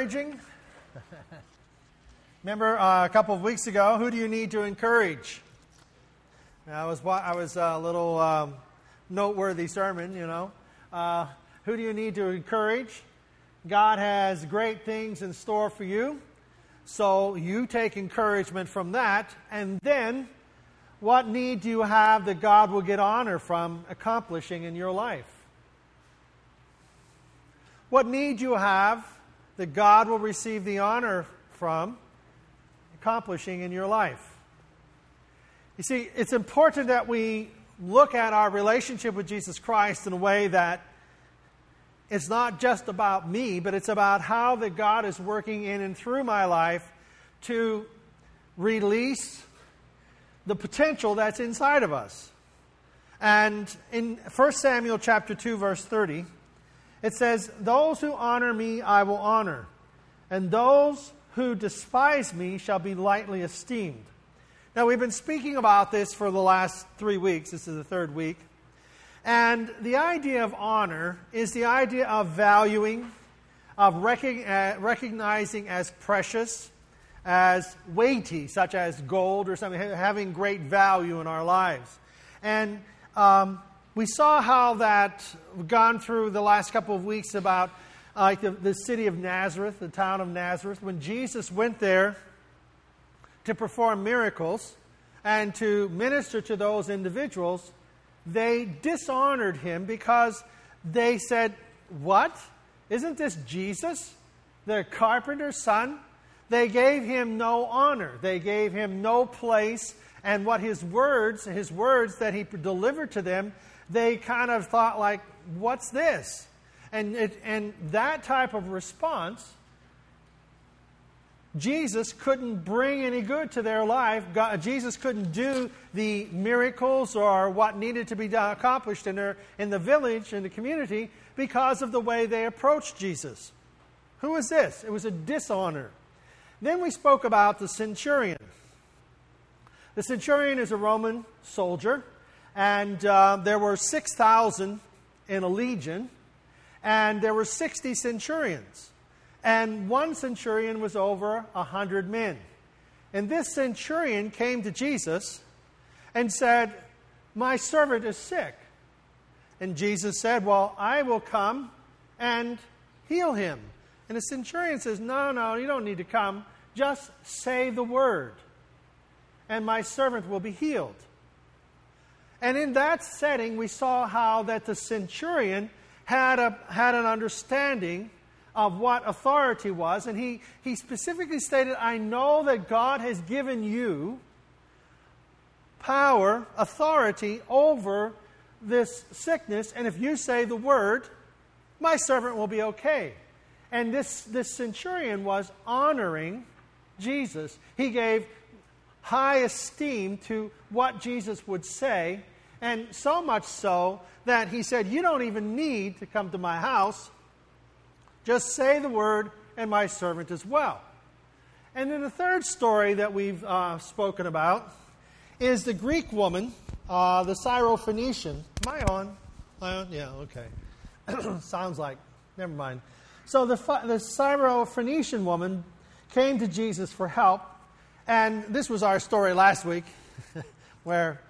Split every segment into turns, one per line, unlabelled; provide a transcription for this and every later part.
encouraging? Remember uh, a couple of weeks ago, who do you need to encourage? I was, I was a little um, noteworthy sermon, you know. Uh, who do you need to encourage? God has great things in store for you. So you take encouragement from that. And then, what need do you have that God will get honor from accomplishing in your life? What need you have that God will receive the honor from accomplishing in your life? You see, it's important that we look at our relationship with Jesus Christ in a way that it's not just about me, but it's about how that God is working in and through my life to release the potential that's inside of us. And in 1 Samuel chapter 2 verse 30, it says, "Those who honor me I will honor, and those who despise me shall be lightly esteemed." Now we've been speaking about this for the last 3 weeks. This is the third week. And the idea of honor is the idea of valuing, of uh, recognizing as precious, as weighty, such as gold or something, having great value in our lives. And um, we saw how that we've gone through the last couple of weeks about uh, the, the city of Nazareth, the town of Nazareth, when Jesus went there to perform miracles and to minister to those individuals they dishonored him because they said, What? Isn't this Jesus, the carpenter's son? They gave him no honor. They gave him no place. And what his words, his words that he delivered to them, they kind of thought like, what's this? And, it, and that type of response Jesus couldn't bring any good to their life. God, Jesus couldn't do the miracles or what needed to be accomplished in, their, in the village, in the community, because of the way they approached Jesus. Who was this? It was a dishonor. Then we spoke about the centurion. The centurion is a Roman soldier, and uh, there were 6,000 in a legion, and there were 60 centurions. And one centurion was over a hundred men. And this centurion came to Jesus and said, My servant is sick. And Jesus said, Well, I will come and heal him. And the centurion says, No, no, you don't need to come. Just say the word, and my servant will be healed. And in that setting, we saw how that the centurion had, a, had an understanding of what authority was. And he, he specifically stated, I know that God has given you power, authority over this sickness. And if you say the word, my servant will be okay. And this, this centurion was honoring Jesus. He gave high esteem to what Jesus would say, and so much so that he said, You don't even need to come to my house. Just say the word, and my servant is well. And then the third story that we've uh, spoken about is the Greek woman, uh, the Syrophoenician. Am I on? Am I on? Yeah, okay. Sounds like. Never mind. So the, the Syrophoenician woman came to Jesus for help. And this was our story last week, where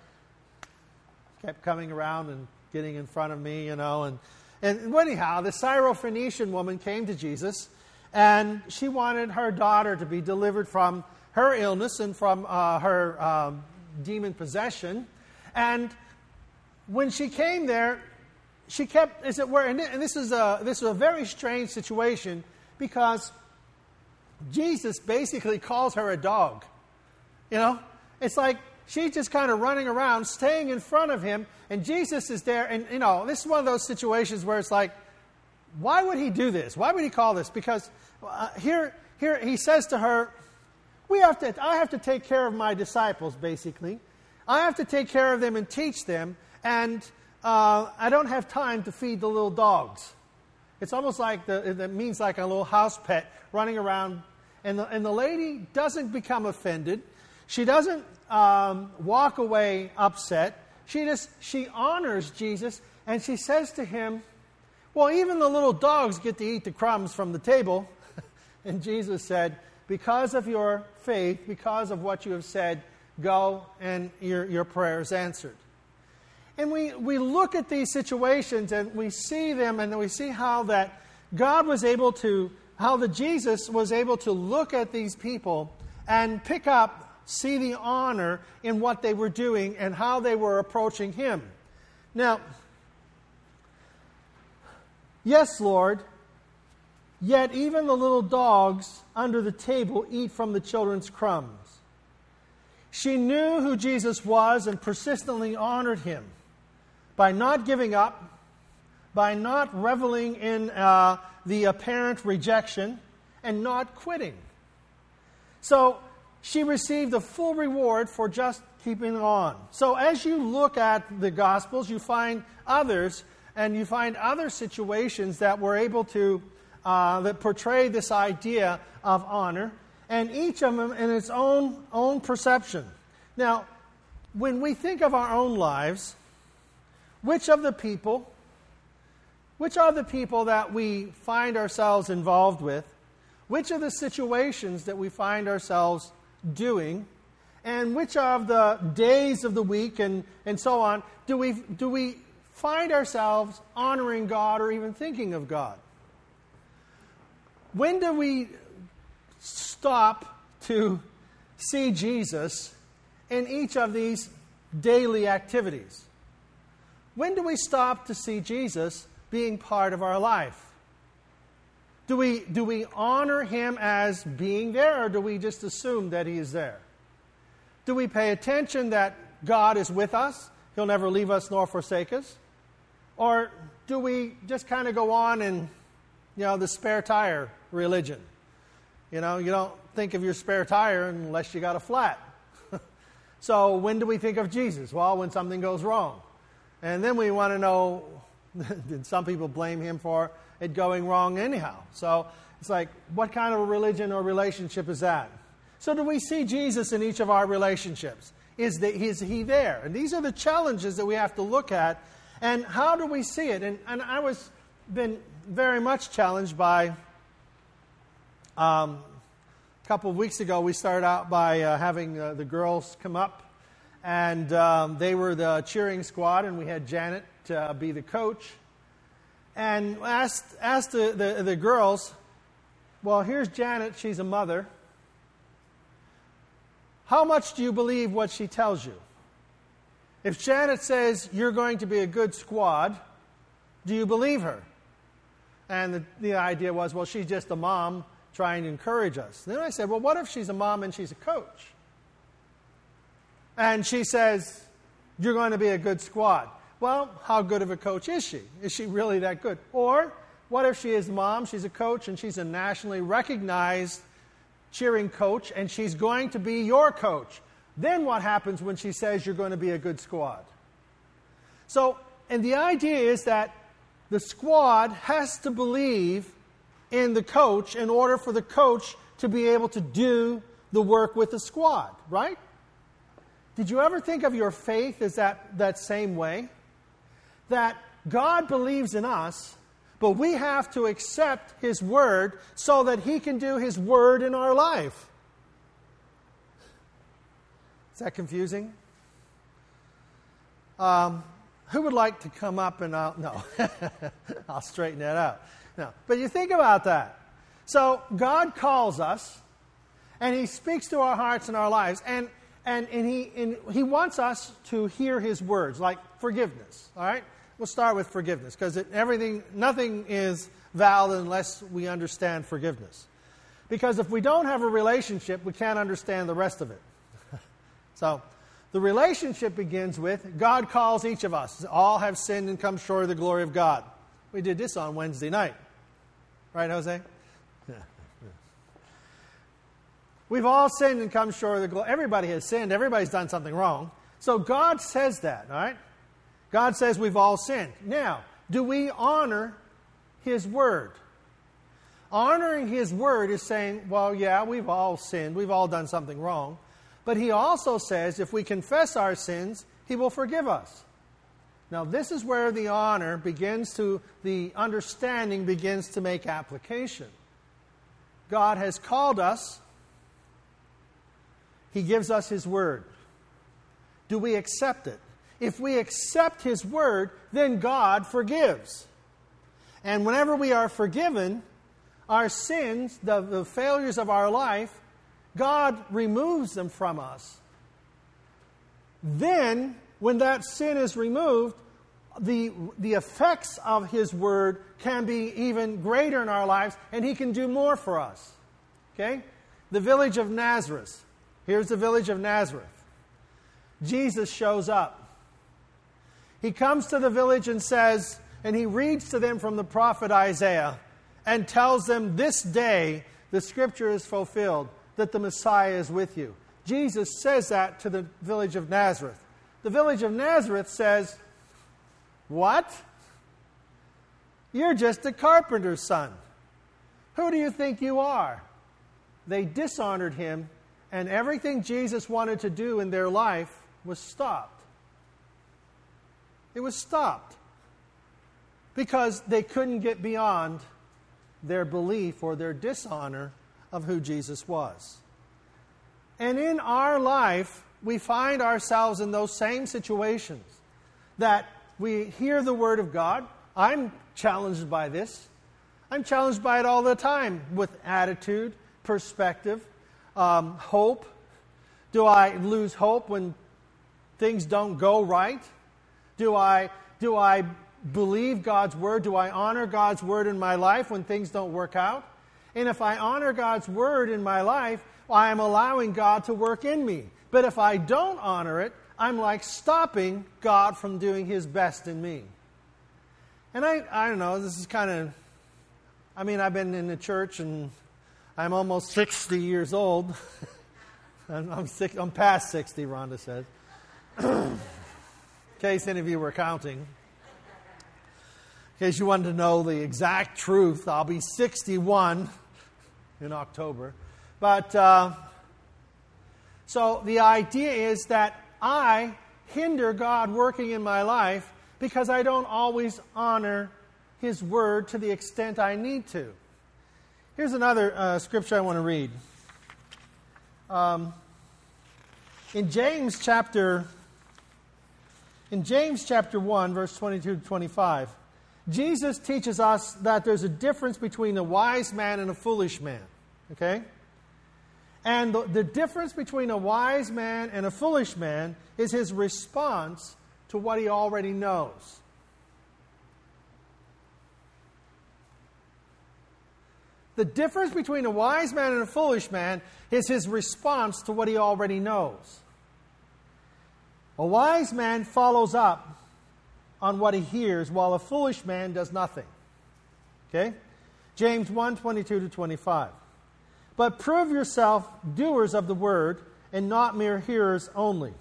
kept coming around and getting in front of me, you know, and and anyhow, the Syrophoenician woman came to Jesus, and she wanted her daughter to be delivered from her illness and from uh, her um, demon possession. And when she came there, she kept, as it were, and this is a, this is a very strange situation because Jesus basically calls her a dog. You know, it's like she's just kind of running around, staying in front of him, and Jesus is there. And, you know, this is one of those situations where it's like, why would he do this? Why would he call this? Because uh, here, here he says to her, we have to, I have to take care of my disciples, basically. I have to take care of them and teach them, and uh, I don't have time to feed the little dogs. It's almost like the, it means like a little house pet running around, and the, and the lady doesn't become offended. She doesn't um, walk away upset. She just she honors Jesus and she says to him, "Well, even the little dogs get to eat the crumbs from the table." And Jesus said, Because of your faith, because of what you have said, go and your, your prayer is answered. And we, we look at these situations and we see them and we see how that God was able to, how the Jesus was able to look at these people and pick up, see the honor in what they were doing and how they were approaching Him. Now, yes, Lord, yet even the little dogs under the table eat from the children's crumbs. She knew who Jesus was and persistently honored him by not giving up, by not reveling in uh, the apparent rejection, and not quitting. So she received a full reward for just keeping on. So as you look at the Gospels, you find others, and you find other situations that were able to uh, that portray this idea of honor, and each of them in its own own perception. Now, when we think of our own lives, which of the people, which are the people that we find ourselves involved with, which of the situations that we find ourselves doing, and which of the days of the week and, and so on do we, do we find ourselves honoring God or even thinking of God? When do we stop to see Jesus in each of these daily activities? When do we stop to see Jesus being part of our life? Do we, do we honor him as being there, or do we just assume that he is there? Do we pay attention that God is with us? He'll never leave us nor forsake us? Or do we just kind of go on and, you know, the spare tire religion? You know, you don't think of your spare tire unless you got a flat. so when do we think of Jesus? Well, when something goes wrong. And then we want to know did some people blame him for it going wrong anyhow? So it's like, what kind of a religion or relationship is that? So do we see Jesus in each of our relationships? Is, the, is he there? And these are the challenges that we have to look at. And how do we see it? And, and I was been very much challenged by um, a couple of weeks ago. We started out by uh, having uh, the girls come up and um, they were the cheering squad, and we had Janet uh, be the coach. And asked, asked the, the, the girls, well, here's Janet, she's a mother. How much do you believe what she tells you? If Janet says you're going to be a good squad, do you believe her? And the, the idea was, well, she's just a mom trying to encourage us. Then I said, well, what if she's a mom and she's a coach? And she says, You're going to be a good squad. Well, how good of a coach is she? Is she really that good? Or what if she is mom, she's a coach, and she's a nationally recognized cheering coach, and she's going to be your coach? Then what happens when she says you're going to be a good squad? So, and the idea is that the squad has to believe in the coach in order for the coach to be able to do the work with the squad, right? Did you ever think of your faith as that, that same way? That God believes in us, but we have to accept His Word so that He can do His Word in our life. Is that confusing? Um, who would like to come up and I'll, no, I'll straighten that out. No, but you think about that. So God calls us, and He speaks to our hearts and our lives, and and, and, he, and he wants us to hear his words, like forgiveness. All right? We'll start with forgiveness because everything, nothing is valid unless we understand forgiveness. Because if we don't have a relationship, we can't understand the rest of it. so, the relationship begins with God calls each of us. All have sinned and come short of the glory of God. We did this on Wednesday night. Right, Jose? We've all sinned and come short of the glory. Everybody has sinned. Everybody's done something wrong. So God says that, all right? God says we've all sinned. Now, do we honor His Word? Honoring His Word is saying, well, yeah, we've all sinned. We've all done something wrong. But He also says if we confess our sins, He will forgive us. Now, this is where the honor begins to, the understanding begins to make application. God has called us, He gives us His word. Do we accept it? If we accept His word, then God forgives. And whenever we are forgiven, our sins, the, the failures of our life, God removes them from us. Then, when that sin is removed, the, the effects of His Word can be even greater in our lives, and He can do more for us. Okay? The village of Nazareth. Here's the village of Nazareth. Jesus shows up. He comes to the village and says, and he reads to them from the prophet Isaiah and tells them, This day the scripture is fulfilled, that the Messiah is with you. Jesus says that to the village of Nazareth. The village of Nazareth says, What? You're just a carpenter's son. Who do you think you are? They dishonored him, and everything Jesus wanted to do in their life was stopped. It was stopped because they couldn't get beyond their belief or their dishonor of who Jesus was. And in our life, we find ourselves in those same situations that we hear the Word of God. I'm challenged by this. I'm challenged by it all the time with attitude, perspective, um, hope. Do I lose hope when things don't go right? Do I, do I believe God's word? Do I honor God's word in my life when things don't work out? And if I honor God's word in my life, I am allowing God to work in me. But if I don't honor it, I'm like stopping God from doing his best in me. And I, I don't know, this is kind of, I mean, I've been in the church and I'm almost 60 years old. I'm, I'm, six, I'm past 60, Rhonda says. case any of you were counting In case you wanted to know the exact truth, I'll be 61 in October. But uh, so the idea is that I hinder God working in my life because I don't always honor His word to the extent I need to. Here's another uh, scripture I want to read. Um, in James chapter in James chapter 1 verse 22 to 25 Jesus teaches us that there's a difference between a wise man and a foolish man. Okay? And the, the, difference between a wise man and a foolish man is his response to what he already knows. The difference between a wise man and a foolish man is his response to what he already knows. A wise man follows up on what he hears, while a foolish man does nothing. Okay? James 1 22 to 25. But prove yourself doers of the word and not mere hearers only.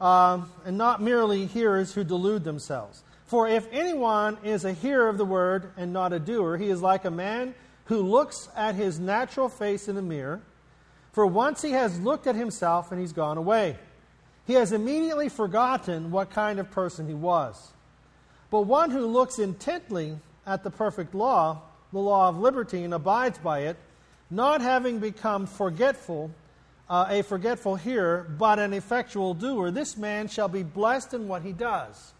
Um, and not merely hearers who delude themselves. For if anyone is a hearer of the word and not a doer, he is like a man who looks at his natural face in a mirror. For once he has looked at himself and he's gone away he has immediately forgotten what kind of person he was. But one who looks intently at the perfect law, the law of liberty, and abides by it, not having become forgetful, uh, a forgetful hearer, but an effectual doer, this man shall be blessed in what he does.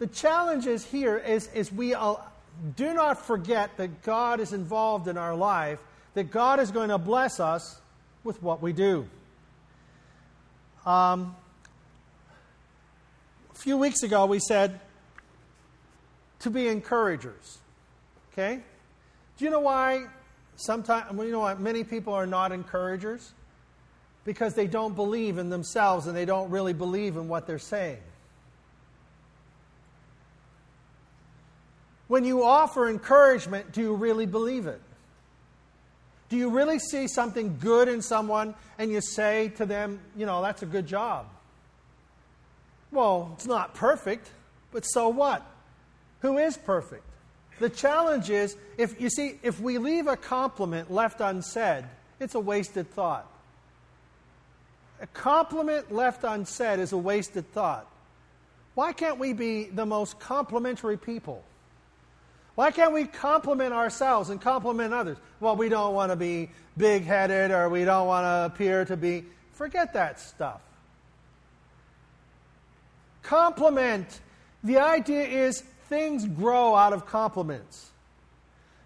The challenge is here is, is we uh, do not forget that God is involved in our life, that God is going to bless us with what we do. Um, a few weeks ago, we said to be encouragers. Okay? Do you know why sometimes, well, you know why many people are not encouragers? Because they don't believe in themselves and they don't really believe in what they're saying. When you offer encouragement, do you really believe it? Do you really see something good in someone and you say to them, you know, that's a good job? Well, it's not perfect, but so what? Who is perfect? The challenge is if you see, if we leave a compliment left unsaid, it's a wasted thought. A compliment left unsaid is a wasted thought. Why can't we be the most complimentary people? Why can't we compliment ourselves and compliment others? Well, we don't want to be big headed or we don't want to appear to be. Forget that stuff. Compliment. The idea is things grow out of compliments.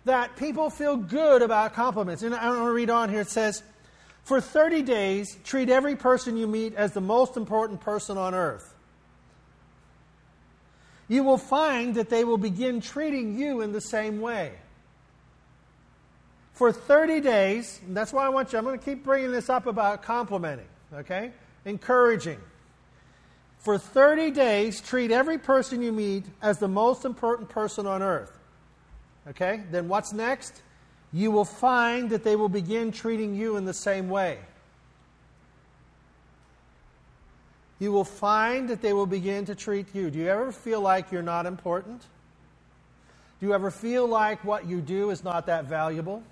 That people feel good about compliments. And I want to read on here. It says, For 30 days, treat every person you meet as the most important person on earth you will find that they will begin treating you in the same way. For 30 days, that's why I want you, I'm going to keep bringing this up about complimenting, okay? Encouraging. For 30 days, treat every person you meet as the most important person on earth. Okay? Then what's next? You will find that they will begin treating you in the same way. You will find that they will begin to treat you. Do you ever feel like you're not important? Do you ever feel like what you do is not that valuable?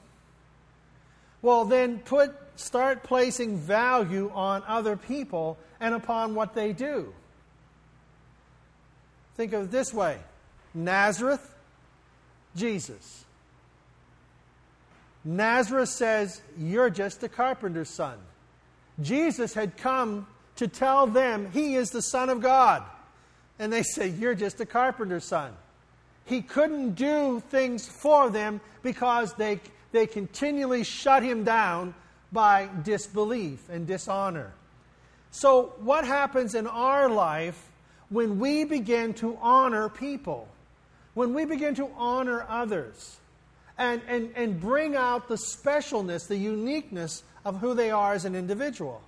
Well, then put start placing value on other people and upon what they do. Think of it this way. Nazareth, Jesus. Nazareth says, You're just a carpenter's son. Jesus had come to tell them he is the Son of God. And they say, You're just a carpenter's son. He couldn't do things for them because they, they continually shut him down by disbelief and dishonor. So, what happens in our life when we begin to honor people? When we begin to honor others and, and, and bring out the specialness, the uniqueness of who they are as an individual?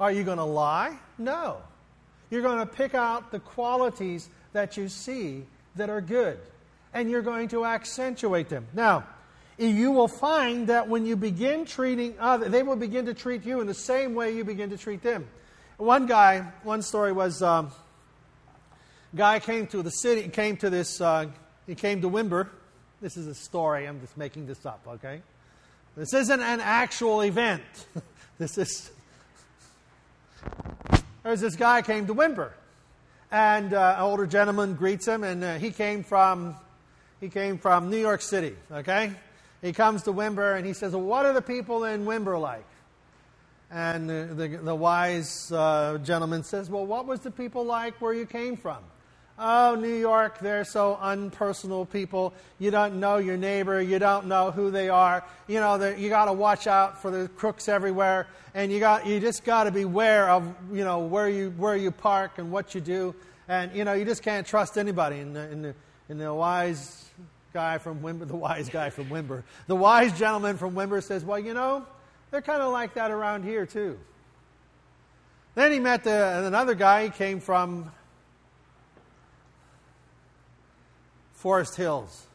Are you going to lie? No. You're going to pick out the qualities that you see that are good, and you're going to accentuate them. Now, you will find that when you begin treating others, they will begin to treat you in the same way you begin to treat them. One guy, one story was, um, guy came to the city, came to this, uh, he came to Windber. This is a story. I'm just making this up, okay? This isn't an actual event. this is there's this guy came to Windber, and uh, an older gentleman greets him, and uh, he came from he came from New York City. Okay, he comes to Windber, and he says, well, "What are the people in Windber like?" And the, the, the wise uh, gentleman says, "Well, what was the people like where you came from?" Oh, New York, they're so unpersonal people. You don't know your neighbor. You don't know who they are. You know, you got to watch out for the crooks everywhere. And you, got, you just got to beware of, you know, where you, where you park and what you do. And, you know, you just can't trust anybody. And the, and and the wise guy from Windber, the wise guy from Windber, the wise gentleman from Windber says, well, you know, they're kind of like that around here, too. Then he met the, another guy. He came from Forest Hills.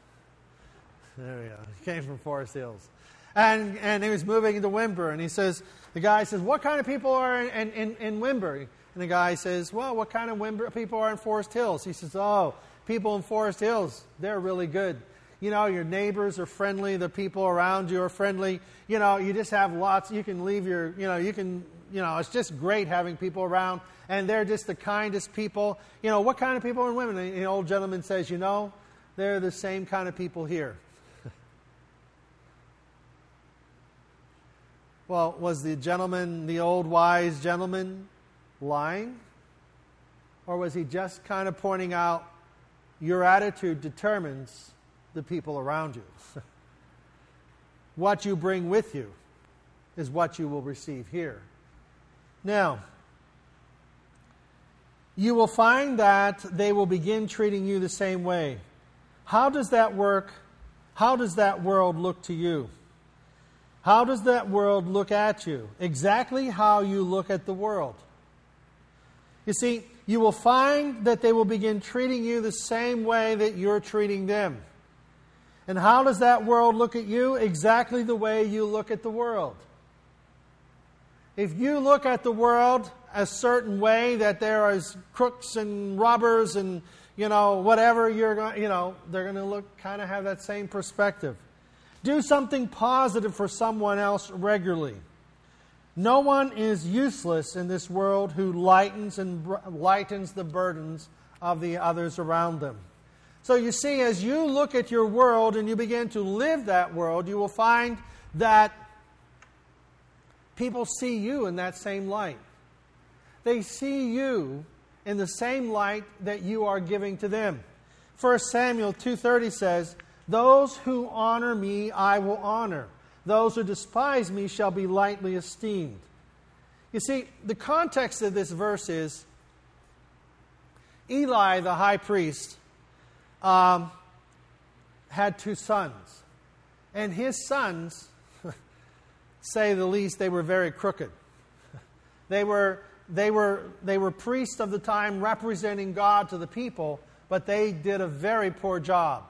There we go. He came from Forest Hills. And, and he was moving into Windber, and he says, the guy says, What kind of people are in, in, in Windber? And the guy says, Well, what kind of Windber people are in Forest Hills? He says, Oh, people in Forest Hills, they're really good. You know, your neighbors are friendly, the people around you are friendly. You know, you just have lots, you can leave your, you know, you can, you know, it's just great having people around, and they're just the kindest people. You know, what kind of people are in women? And the old gentleman says, You know, they're the same kind of people here. well, was the gentleman, the old wise gentleman, lying? Or was he just kind of pointing out your attitude determines the people around you? what you bring with you is what you will receive here. Now, you will find that they will begin treating you the same way. How does that work? How does that world look to you? How does that world look at you? Exactly how you look at the world. You see, you will find that they will begin treating you the same way that you're treating them. And how does that world look at you? Exactly the way you look at the world. If you look at the world a certain way, that there is crooks and robbers and you know, whatever you're going, you know, they're going to look kind of have that same perspective. Do something positive for someone else regularly. No one is useless in this world who lightens and lightens the burdens of the others around them. So you see, as you look at your world and you begin to live that world, you will find that people see you in that same light. They see you in the same light that you are giving to them. 1 Samuel 2:30 says, "Those who honor me I will honor. Those who despise me shall be lightly esteemed." You see, the context of this verse is Eli, the high priest, um, had two sons. And his sons, say the least, they were very crooked. They were, they, were, they were priests of the time representing God to the people, but they did a very poor job.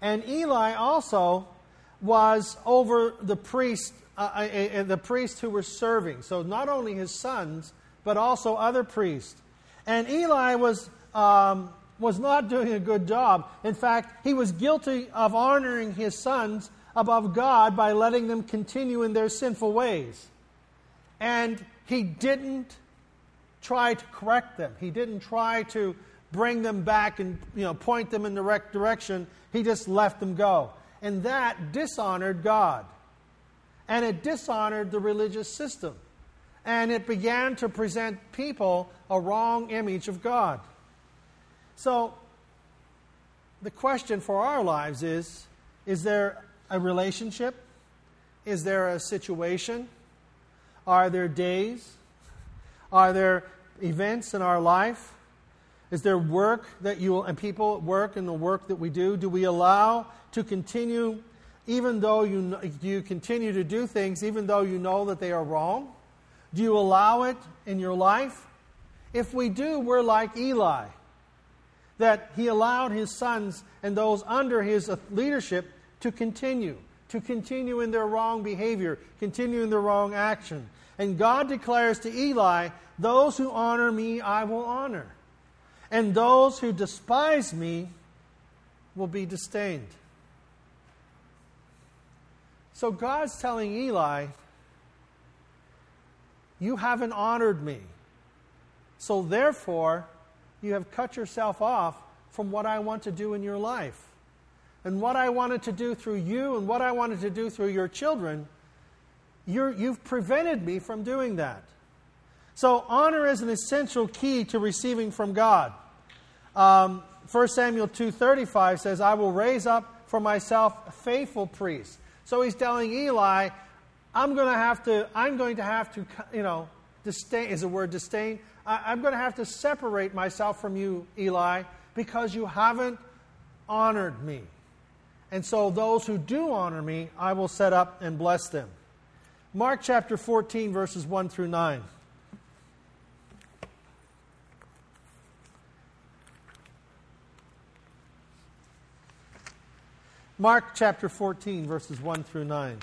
And Eli also was over the priest, uh, uh, uh, the priests who were serving. So not only his sons, but also other priests. And Eli was, um, was not doing a good job. In fact, he was guilty of honoring his sons above God by letting them continue in their sinful ways. And he didn't try to correct them. He didn't try to bring them back and you know, point them in the right direction. He just left them go. And that dishonored God. And it dishonored the religious system. And it began to present people a wrong image of God. So, the question for our lives is Is there a relationship? Is there a situation? Are there days? Are there events in our life is there work that you and people work and the work that we do? Do we allow to continue, even though you do you continue to do things, even though you know that they are wrong? Do you allow it in your life? If we do, we're like Eli, that he allowed his sons and those under his leadership to continue, to continue in their wrong behavior, continue in their wrong action. And God declares to Eli, Those who honor me, I will honor and those who despise me will be disdained. So God's telling Eli, You haven't honored me. So therefore, you have cut yourself off from what I want to do in your life. And what I wanted to do through you and what I wanted to do through your children, you have prevented me from doing that. So, honor is an essential key to receiving from God. Um, 1 Samuel 2.35 says, I will raise up for myself faithful priests. So he's telling Eli, I'm going to have to, I'm going to have to, you know, disdain, is the word disdain? I, I'm going to have to separate myself from you, Eli, because you haven't honored me. And so those who do honor me, I will set up and bless them. Mark chapter 14, verses 1 through 9. Mark chapter 14, verses 1 through 9.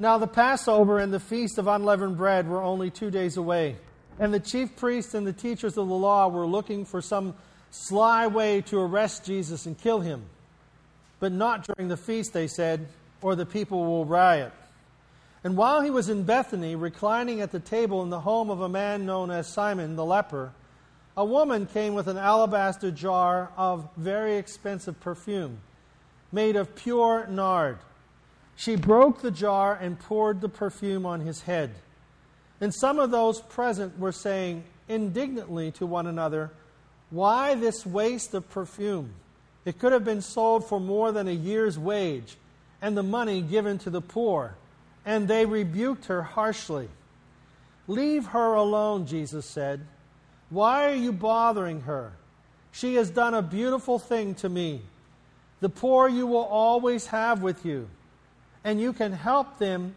Now the Passover and the feast of unleavened bread were only two days away, and the chief priests and the teachers of the law were looking for some sly way to arrest Jesus and kill him. But not during the feast, they said, or the people will riot. And while he was in Bethany, reclining at the table in the home of a man known as Simon the leper, a woman came with an alabaster jar of very expensive perfume, made of pure nard. She broke the jar and poured the perfume on his head. And some of those present were saying indignantly to one another, Why this waste of perfume? It could have been sold for more than a year's wage, and the money given to the poor. And they rebuked her harshly. Leave her alone, Jesus said. Why are you bothering her? She has done a beautiful thing to me. The poor you will always have with you, and you can help them,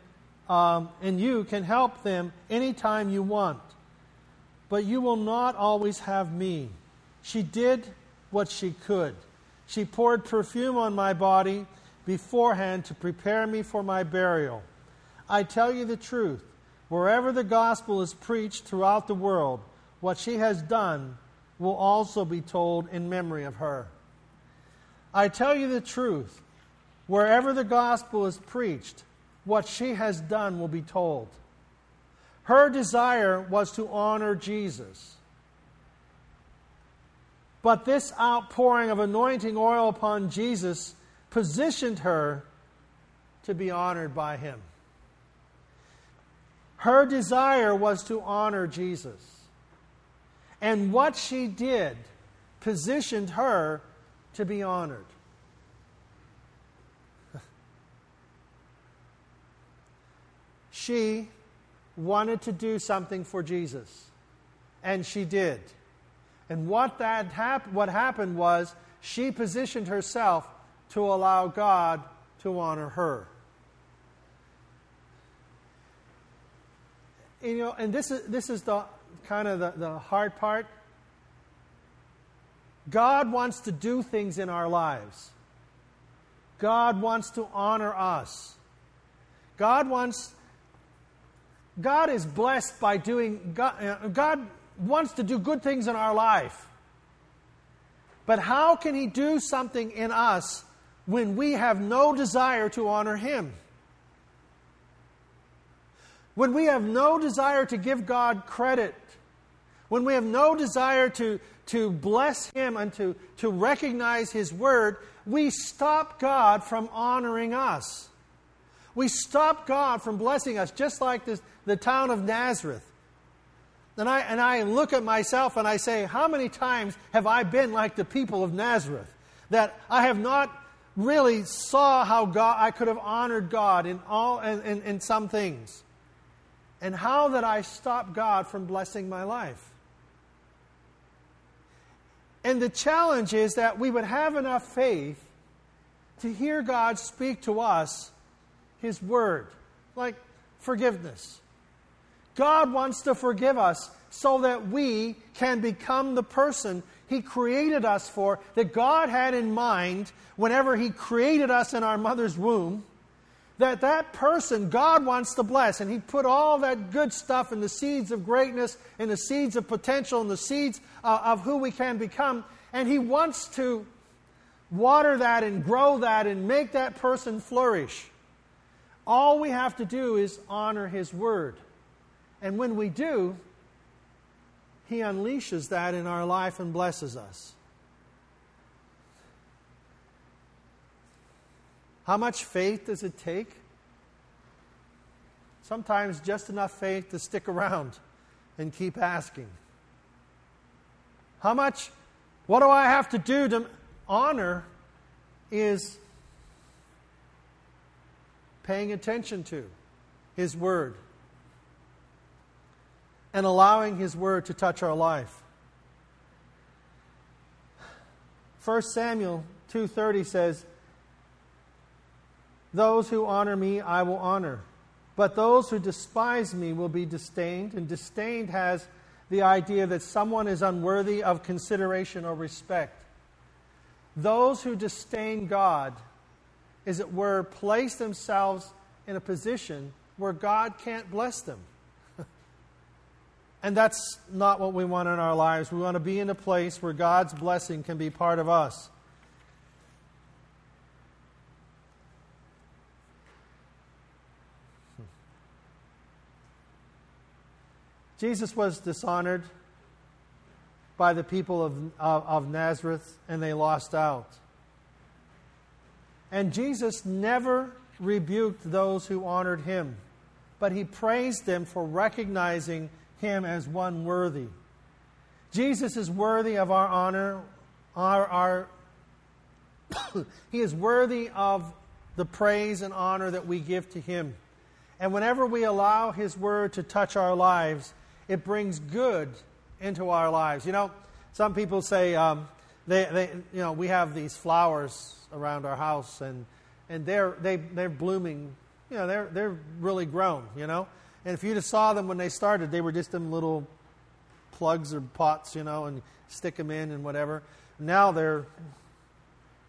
um, and you can help them anytime you want. But you will not always have me. She did what she could. She poured perfume on my body beforehand to prepare me for my burial. I tell you the truth wherever the gospel is preached throughout the world, what she has done will also be told in memory of her. I tell you the truth. Wherever the gospel is preached, what she has done will be told. Her desire was to honor Jesus. But this outpouring of anointing oil upon Jesus positioned her to be honored by him. Her desire was to honor Jesus. And what she did positioned her to be honored. she wanted to do something for Jesus, and she did. And what that hap- what happened was she positioned herself to allow God to honor her. You know, and this is this is the kind of the, the hard part. God wants to do things in our lives. God wants to honor us. God wants God is blessed by doing God, uh, God wants to do good things in our life. But how can He do something in us when we have no desire to honor Him? When we have no desire to give God credit, when we have no desire to, to bless Him and to, to recognize His word, we stop God from honoring us. We stop God from blessing us, just like this, the town of Nazareth. And I, and I look at myself and I say, how many times have I been like the people of Nazareth? That I have not really saw how God, I could have honored God in, all, in, in, in some things. And how that I stopped God from blessing my life. And the challenge is that we would have enough faith to hear God speak to us His Word, like forgiveness. God wants to forgive us so that we can become the person He created us for, that God had in mind whenever He created us in our mother's womb. That that person God wants to bless, and He put all that good stuff in the seeds of greatness, and the seeds of potential, and the seeds uh, of who we can become, and He wants to water that and grow that and make that person flourish. All we have to do is honor His word. And when we do, He unleashes that in our life and blesses us. How much faith does it take? Sometimes just enough faith to stick around and keep asking. How much, what do I have to do to honor is paying attention to His Word and allowing His Word to touch our life. 1 Samuel 2:30 says, "Those who honor me I will honor, but those who despise me will be disdained." And disdained has the idea that someone is unworthy of consideration or respect. Those who disdain God, as it were, place themselves in a position where God can't bless them. And that's not what we want in our lives. We want to be in a place where God's blessing can be part of us. Hmm. Jesus was dishonored by the people of, of, of, Nazareth, and they lost out. And Jesus never rebuked those who honored him, but he praised them for recognizing him as one worthy. Jesus is worthy of our honor. Our, our he is worthy of the praise and honor that we give to him. And whenever we allow his word to touch our lives, it brings good into our lives. You know, some people say, um, they, they, you know, we have these flowers around our house, and, and they're, they, they're blooming. You know, they're, they're really grown, you know. And if you just saw them when they started, they were just them little plugs or pots, you know, and stick them in and whatever. Now they're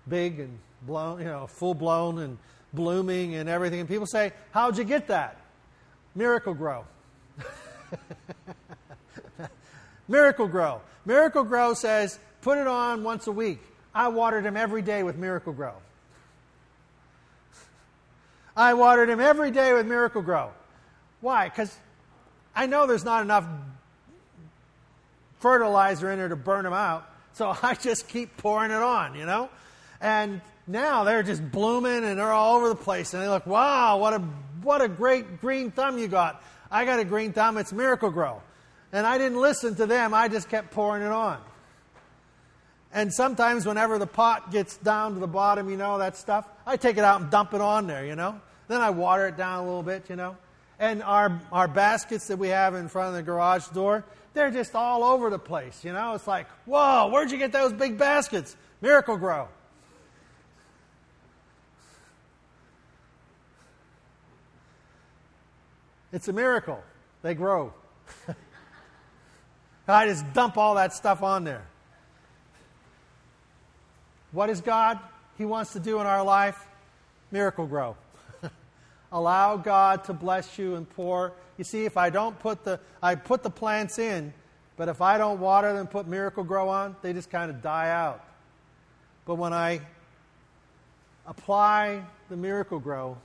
big and blown, you know, full blown and blooming and everything. And people say, How'd you get that? Miracle-Gro. Miracle-Gro. Miracle Grow says, Put it on once a week. I watered them every day with Miracle-Gro. I watered him every day with Miracle-Gro. Why? Because I know there's not enough fertilizer in there to burn them out. So I just keep pouring it on, you know? And now they're just blooming and they're all over the place. And they look, wow, what a, what a great green thumb you got. I got a green thumb, it's Miracle-Gro. And I didn't listen to them, I just kept pouring it on. And sometimes, whenever the pot gets down to the bottom, you know, that stuff, I take it out and dump it on there, you know. Then I water it down a little bit, you know. And our, our baskets that we have in front of the garage door, they're just all over the place, you know. It's like, whoa, where'd you get those big baskets? Miracle-Gro. It's a miracle. They grow. I just dump all that stuff on there. What is God? He wants to do in our life? Miracle-Gro. Allow God to bless you and pour. You see, if I don't put the, I put the plants in, but if I don't water them, put Miracle-Gro on, they just kind of die out. But when I apply the Miracle-Gro,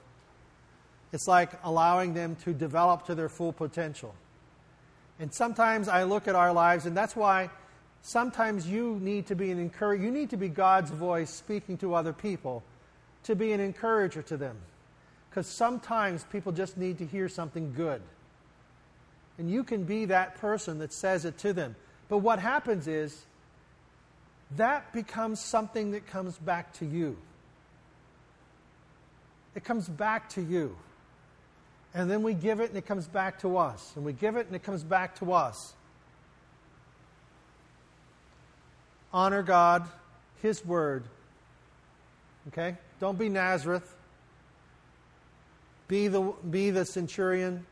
it's like allowing them to develop to their full potential. And sometimes I look at our lives, and that's why sometimes you need to be an encourager. You need to be God's voice speaking to other people to be an encourager to them. Because sometimes people just need to hear something good. And you can be that person that says it to them. But what happens is that becomes something that comes back to you. It comes back to you. And then we give it and it comes back to us. And we give it and it comes back to us. honor God, His word. Okay? Don't be Nazareth. Be the, be the centurion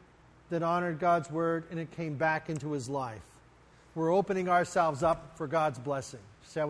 that honored God's word and it came back into his life. We're opening ourselves up for God's blessing. Shall we?